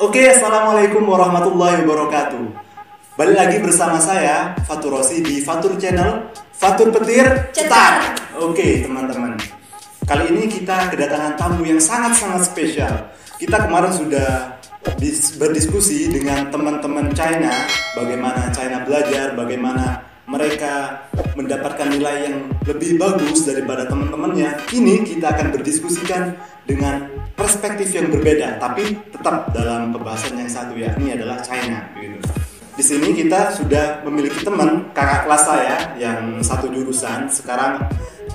Oke, assalamualaikum warahmatullahi wabarakatuh. Balik lagi bersama saya Fatur Rosi di Fatur Channel Fatur Petir Cetar. Oke, teman-teman. Kali ini kita kedatangan tamu yang sangat-sangat spesial. Kita kemarin sudah dis- berdiskusi dengan teman-teman China bagaimana China belajar, bagaimana mereka mendapatkan nilai yang lebih bagus daripada teman-temannya. Kini kita akan berdiskusikan dengan perspektif yang berbeda, tapi tetap dalam pembahasan yang satu yakni adalah China. Gitu. Di sini kita sudah memiliki teman kakak kelas saya yang satu jurusan. Sekarang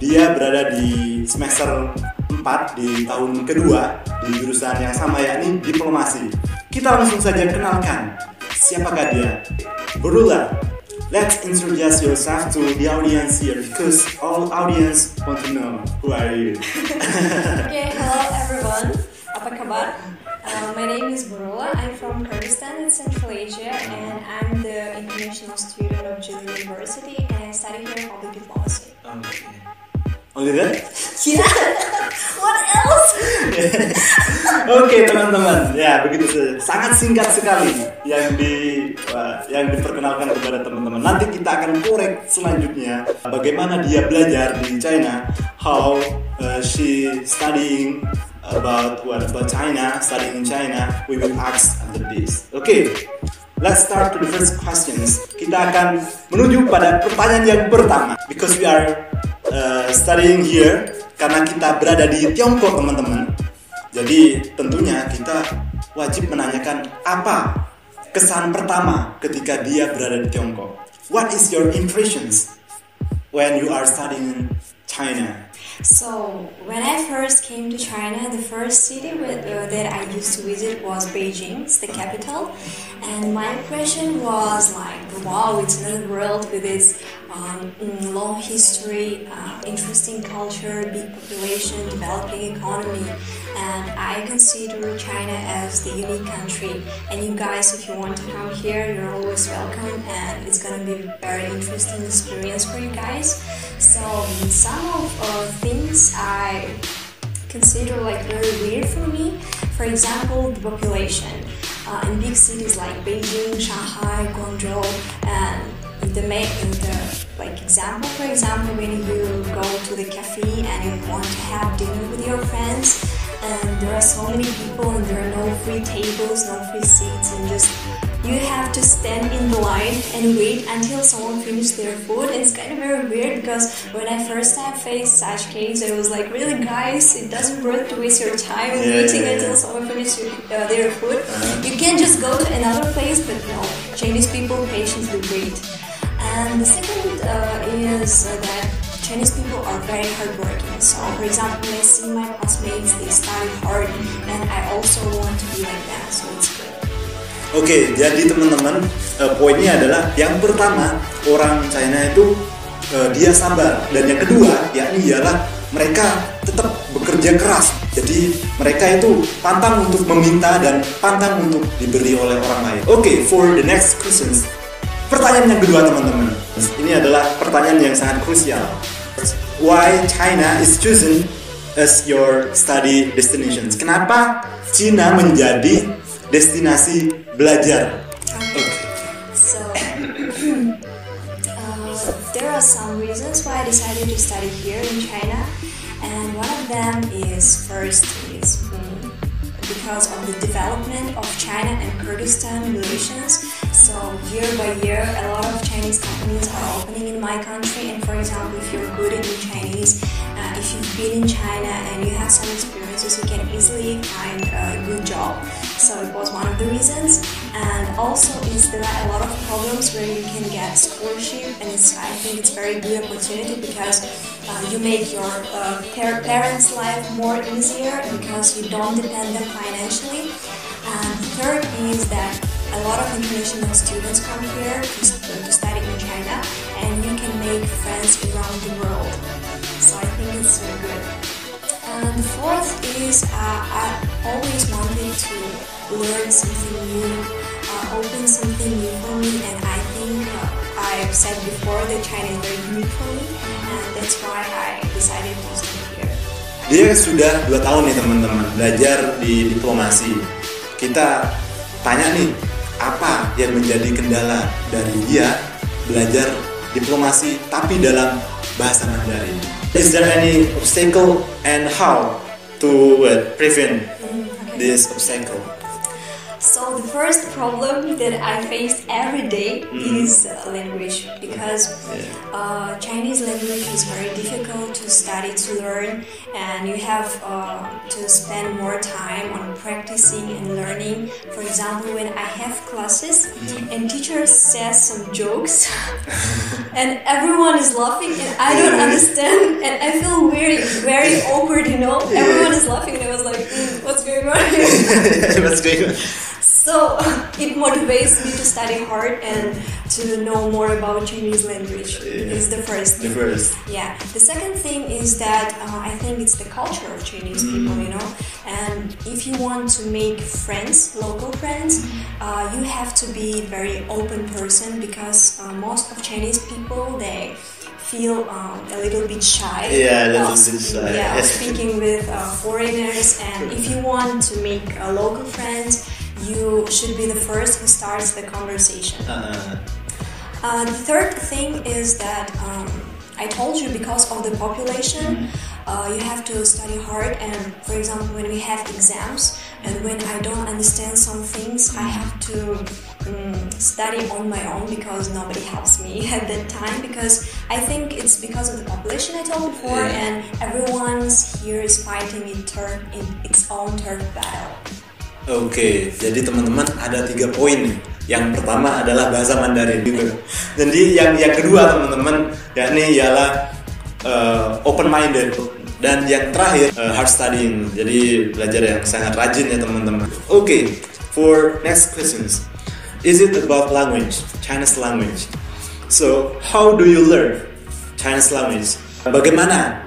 dia berada di semester 4 di tahun kedua di jurusan yang sama yakni diplomasi. Kita langsung saja kenalkan siapakah dia. Berula, let's introduce yourself to the audience here because all audience want to know who are you. Okay, hello everyone. Apa kabar? Uh, my name is Burula. I'm from Kyrgyzstan in Central Asia, and I'm the international student of Jilin University, and I study here public diplomacy. Only that? Yeah. what else? Oke teman-teman, ya begitu saja. Sangat singkat sekali yang di wah, yang diperkenalkan kepada teman-teman. Nanti kita akan korek selanjutnya bagaimana dia belajar di China, how uh, she studying about what about China, studying in China. We will ask after this. Oke. Let's start to the first questions. Kita akan menuju pada pertanyaan yang pertama. Because we are uh, studying here, karena kita berada di Tiongkok, teman-teman. Jadi tentunya kita wajib menanyakan apa kesan pertama ketika dia berada di Tiongkok. What is your impressions when you are studying in China? So, when I first came to China, the first city with, uh, that I used to visit was Beijing, the capital. And my impression was like, wow, it's another world with its um, long history, uh, interesting culture, big population, developing economy. And I consider China as the unique country. And you guys, if you want to come here, you're always welcome. And it's gonna be a very interesting experience for you guys. So some of uh, things I consider like very weird for me. For example, the population uh, in big cities like Beijing, Shanghai, Guangzhou, and the main the like example. For example, when you go to the cafe and you want to have dinner with your friends, and there are so many people and there are no free tables, no free seats, and just you have to stand in the line and wait until someone finishes their food. It's kind of very weird because when I first time faced such case, I was like, really, guys, it doesn't worth to waste your time Yeah, waiting yeah, until someone finishes uh, their food. You can just go to another place, but no, Chinese people patiently wait. And the second uh, is uh, that Chinese people are very hardworking. So, for example, I see my classmates, they study hard, and I also want to be like that. So it's good. Oke, jadi teman-teman, eh, poinnya adalah yang pertama orang China itu eh, dia sabar dan yang kedua yakni ialah mereka tetap bekerja keras. Jadi mereka itu pantang untuk meminta dan pantang untuk diberi oleh orang lain. Oke, for the next questions. Pertanyaan yang kedua teman-teman. Ini adalah pertanyaan yang sangat krusial. Why China is chosen as your study destinations? Kenapa Cina menjadi destinasi belajar? Uh, there are some reasons why I decided to study here in China, and one of them is first is mm, because of the development of China and Kyrgyzstan relations. So year by year, a lot of Chinese companies are opening in my country. And for example, if you're good in Chinese, uh, if you've been in China and you have some experiences, you can easily find a good job. So it was one of the reasons. And also, is there are a lot of programs where you can get scholarship, and it's I think it's very good opportunity because uh, you make your uh, par- parents' life more easier because you don't depend them financially. And third is that a lot of international students come here to, to study in China, and you can make friends around the world. So I think it's very good. And the fourth is uh, I always wanted to learn something new, uh, open something new for me, and I think uh, I've said before that China is very unique for me, and that's why I decided to stay here. Dia sudah dua tahun nih teman-teman belajar di diplomasi. kita tanya nih apa yang menjadi kendala dari dia belajar diplomasi tapi dalam bahasa Mandarin. Is there any obstacle and how to uh, prevent this obstacle? So the first problem that I face every day is uh, language because uh, Chinese language is very difficult to study to learn, and you have uh, to spend more time on practicing and learning. For example, when I have classes and teacher says some jokes, and everyone is laughing, and I don't understand, and I feel very very awkward. You know, everyone is laughing, and I was like, "Mm, "What's going on?" here?" What's going on? So it motivates me to study hard and to know more about Chinese language. It's the first The first. Yeah. The second thing is that uh, I think it's the culture of Chinese people, you know. And if you want to make friends, local friends, uh, you have to be very open person because uh, most of Chinese people they feel um, a little bit shy. Yeah, a little of bit shy, Yeah, speaking with uh, foreigners. And if you want to make uh, local friends, you should be the first who starts the conversation. Uh, Uh, the third thing is that um, I told you because of the population, uh, you have to study hard. And for example, when we have exams and when I don't understand some things, I have to um, study on my own because nobody helps me at that time. Because I think it's because of the population I told before, and everyone's here is fighting in turf in its own turf battle. Oke, jadi teman-teman ada tiga poin nih. Yang pertama adalah bahasa Mandarin gitu. Jadi yang yang kedua teman-teman yakni ialah open minded dan yang terakhir uh, hard studying. Jadi belajar yang sangat rajin ya teman-teman. Oke, for next questions. Is it about language, Chinese language? So, how do you learn Chinese language? Bagaimana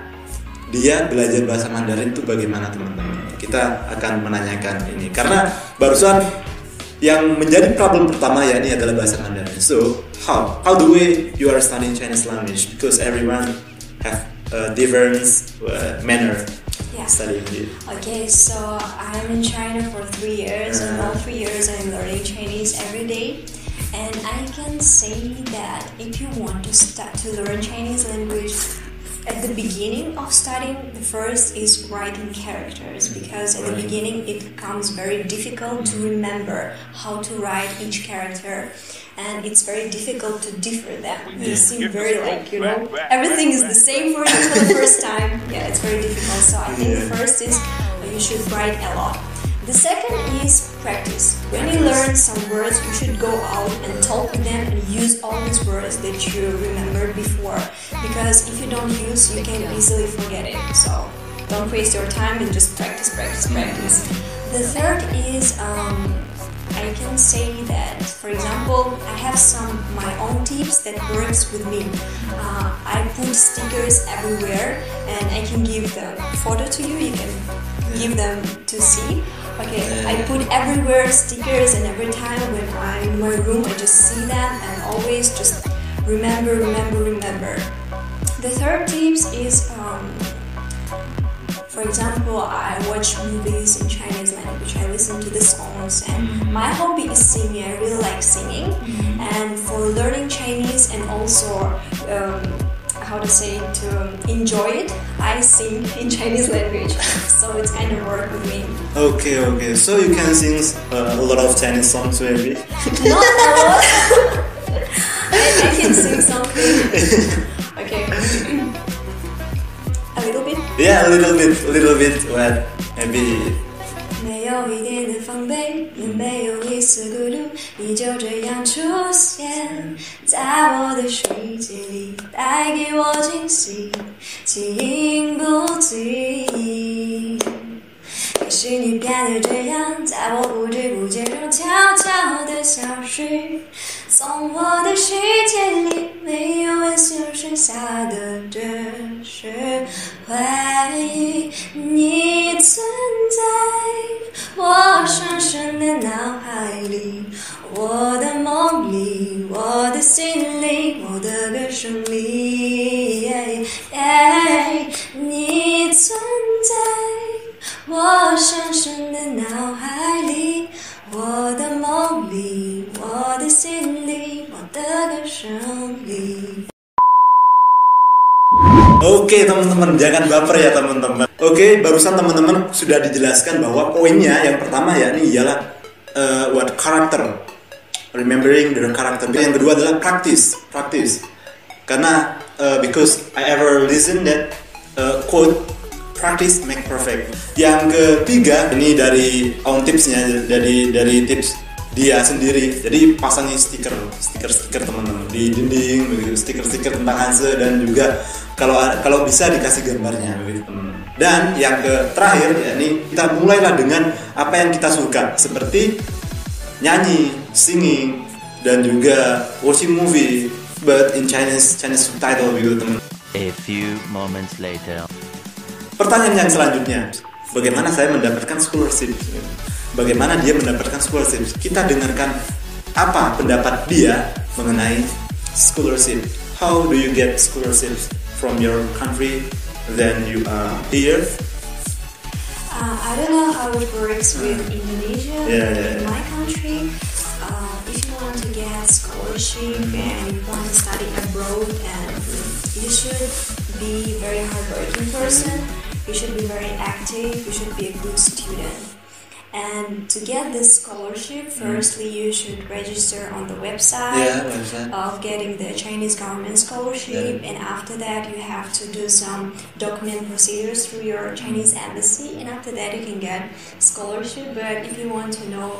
dia belajar bahasa Mandarin itu bagaimana teman-teman? Kita akan menanyakan ini karena barusan yang menjadi problem pertama ya ini adalah bahasa Mandarin. So how how the way you are studying Chinese language because everyone have a different uh, manner Yeah. studying it. Okay, so I'm in China for three years, and all three years I'm learning Chinese every day. And I can say that if you want to start to learn Chinese language, at the beginning of studying, the first is writing characters because at the beginning it becomes very difficult to remember how to write each character, and it's very difficult to differ them. They seem very like you know everything is the same for you for the first time. Yeah, it's very difficult. So I think the first is you should write a lot. The second is practice. When you learn some words, you should go out and talk with them and use all these words that you remembered before. Because if you don't use, you can easily forget it. So don't waste your time and just practice, practice, practice. The third is um, I can say that, for example, I have some my own tips that works with me. Uh, I put stickers everywhere, and I can give the photo to you. You can give them to see. Okay, I put everywhere stickers, and every time when I'm in my room, I just see them and always just remember, remember, remember. The third tips is. Um, for example, I watch movies in Chinese language. I listen to the songs, and my hobby is singing. I really like singing, and for learning Chinese and also um, how to say to enjoy it, I sing in Chinese language. So it's kind of work with me. Okay, okay. So you can sing uh, a lot of Chinese songs maybe. Not a lot. I, I can sing something. Yeah, a little bit, a little bit. Well, maybe 没有一点点防备，也没有一丝顾虑，你就这样出现在我的世界里，带给我惊喜，情不自已。可是你变得这样，在我不知不觉中悄悄地消失，从我的世界里没有温馨，剩下的只是回忆。你存在我深深的脑海里，我的梦里，我的心里，我的歌声里。Oke teman-teman, jangan baper ya teman-teman. Oke, barusan teman-teman sudah dijelaskan bahwa poinnya yang pertama ya ini ialah uh, what character, remembering the character. Yang kedua adalah practice, practice. Karena uh, because I ever listen that uh, quote practice make perfect. Yang ketiga ini dari on tipsnya dari dari tips dia sendiri. Jadi pasangi stiker stiker stiker teman-teman. Di dinding begitu. Stiker stiker tentang Hanse dan juga kalau kalau bisa dikasih gambarnya begitu. Dan yang ke terakhir ya ini kita mulailah dengan apa yang kita suka seperti nyanyi singing dan juga watching movie but in Chinese Chinese subtitle begitu teman A few moments later. Pertanyaan yang selanjutnya, bagaimana saya mendapatkan scholarship? Bagaimana dia mendapatkan scholarship? Kita dengarkan apa pendapat dia mengenai scholarship. How do you get scholarships from your country? Then you are here. Uh, I don't know how it works with Indonesia, Yeah, yeah, in my country, uh, if you want to get scholarship and you want to study abroad, and you should be very hardworking person. You should be very active. You should be a good student. And to get this scholarship, firstly you should register on the website Yeah, of getting the Chinese government scholarship, and after that you have to do some document procedures through your Chinese embassy, and after that you can get scholarship. But if you want to know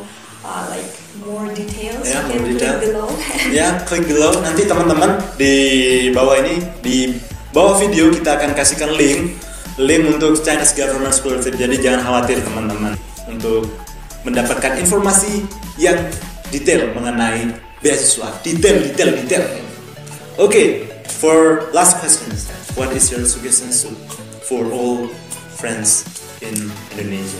uh, like more details, Yeah, you can more click below. ya klik below. Nanti teman-teman di bawah ini di bawah video kita akan kasihkan link link untuk Chinese Government Scholarship. Jadi jangan khawatir teman-teman untuk mendapatkan informasi yang detail mengenai beasiswa. Detail detail detail. Oke for last questions what is your suggestions for all friends in Indonesia?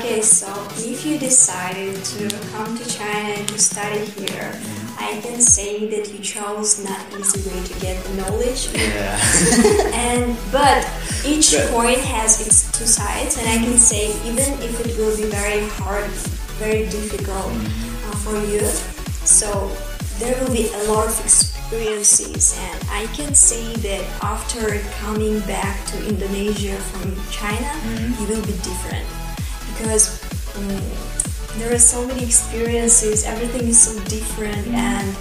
Okay, so if you decided to come to China to study here, I can say that you chose not easy way to get knowledge. yeah and but each But- coin has its two sides, and I can say even if it will be very hard, very difficult uh, for you, so there will be a lot of experiences, and I can say that after coming back to Indonesia from China, you will be different because. mm, there are so many experiences. Everything is so different and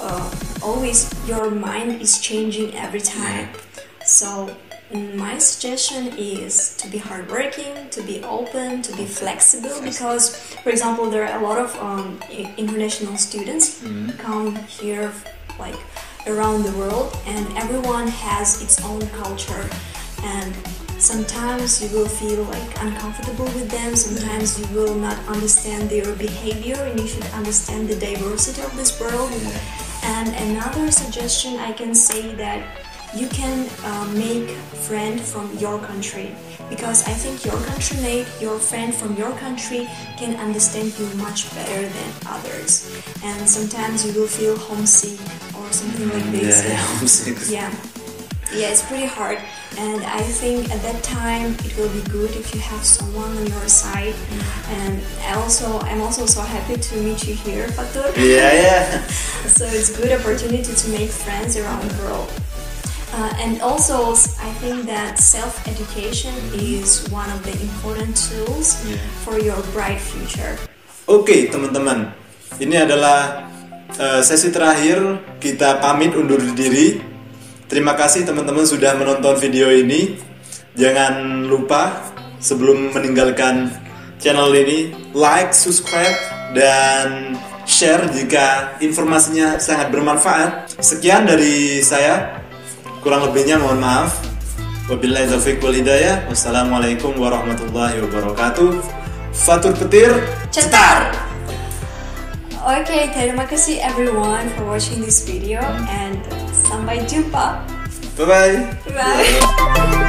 uh, always your mind is changing every time. So mm, my suggestion is to be hardworking to be open to be flexible because for example there are a lot of um, international students come here like around the world and everyone has its own culture. And sometimes you will feel like uncomfortable with them. Sometimes you will not understand their behavior and you should understand the diversity of this world. And another suggestion i can say that you can uh, make friend from your country. Because i think your country-mate your friend from your country can understand you much better than others. And sometimes you will feel homesick or something like this. Yeah, homesick. yeah. Yeah it's pretty hard and i think at that time it will be good if you have someone on your side and i also i'm also so happy to meet you here Fatur. yeah yeah so it's good opportunity to make friends around the world uh, and also i think that self-education is one of the important tools Yeah. for your bright future Oke teman-teman, ini adalah eh, sesi terakhir kita pamit undur diri. Terima kasih teman-teman sudah menonton video ini. Jangan lupa sebelum meninggalkan channel ini like, subscribe, dan share jika informasinya sangat bermanfaat. Sekian dari saya. Kurang lebihnya mohon maaf. Wabillahi taufiq wal hidayah. Wassalamualaikum warahmatullahi wabarakatuh. Fatur petir cetar. okay terima kasih everyone for watching this video and sampai jumpa Bye bye. bye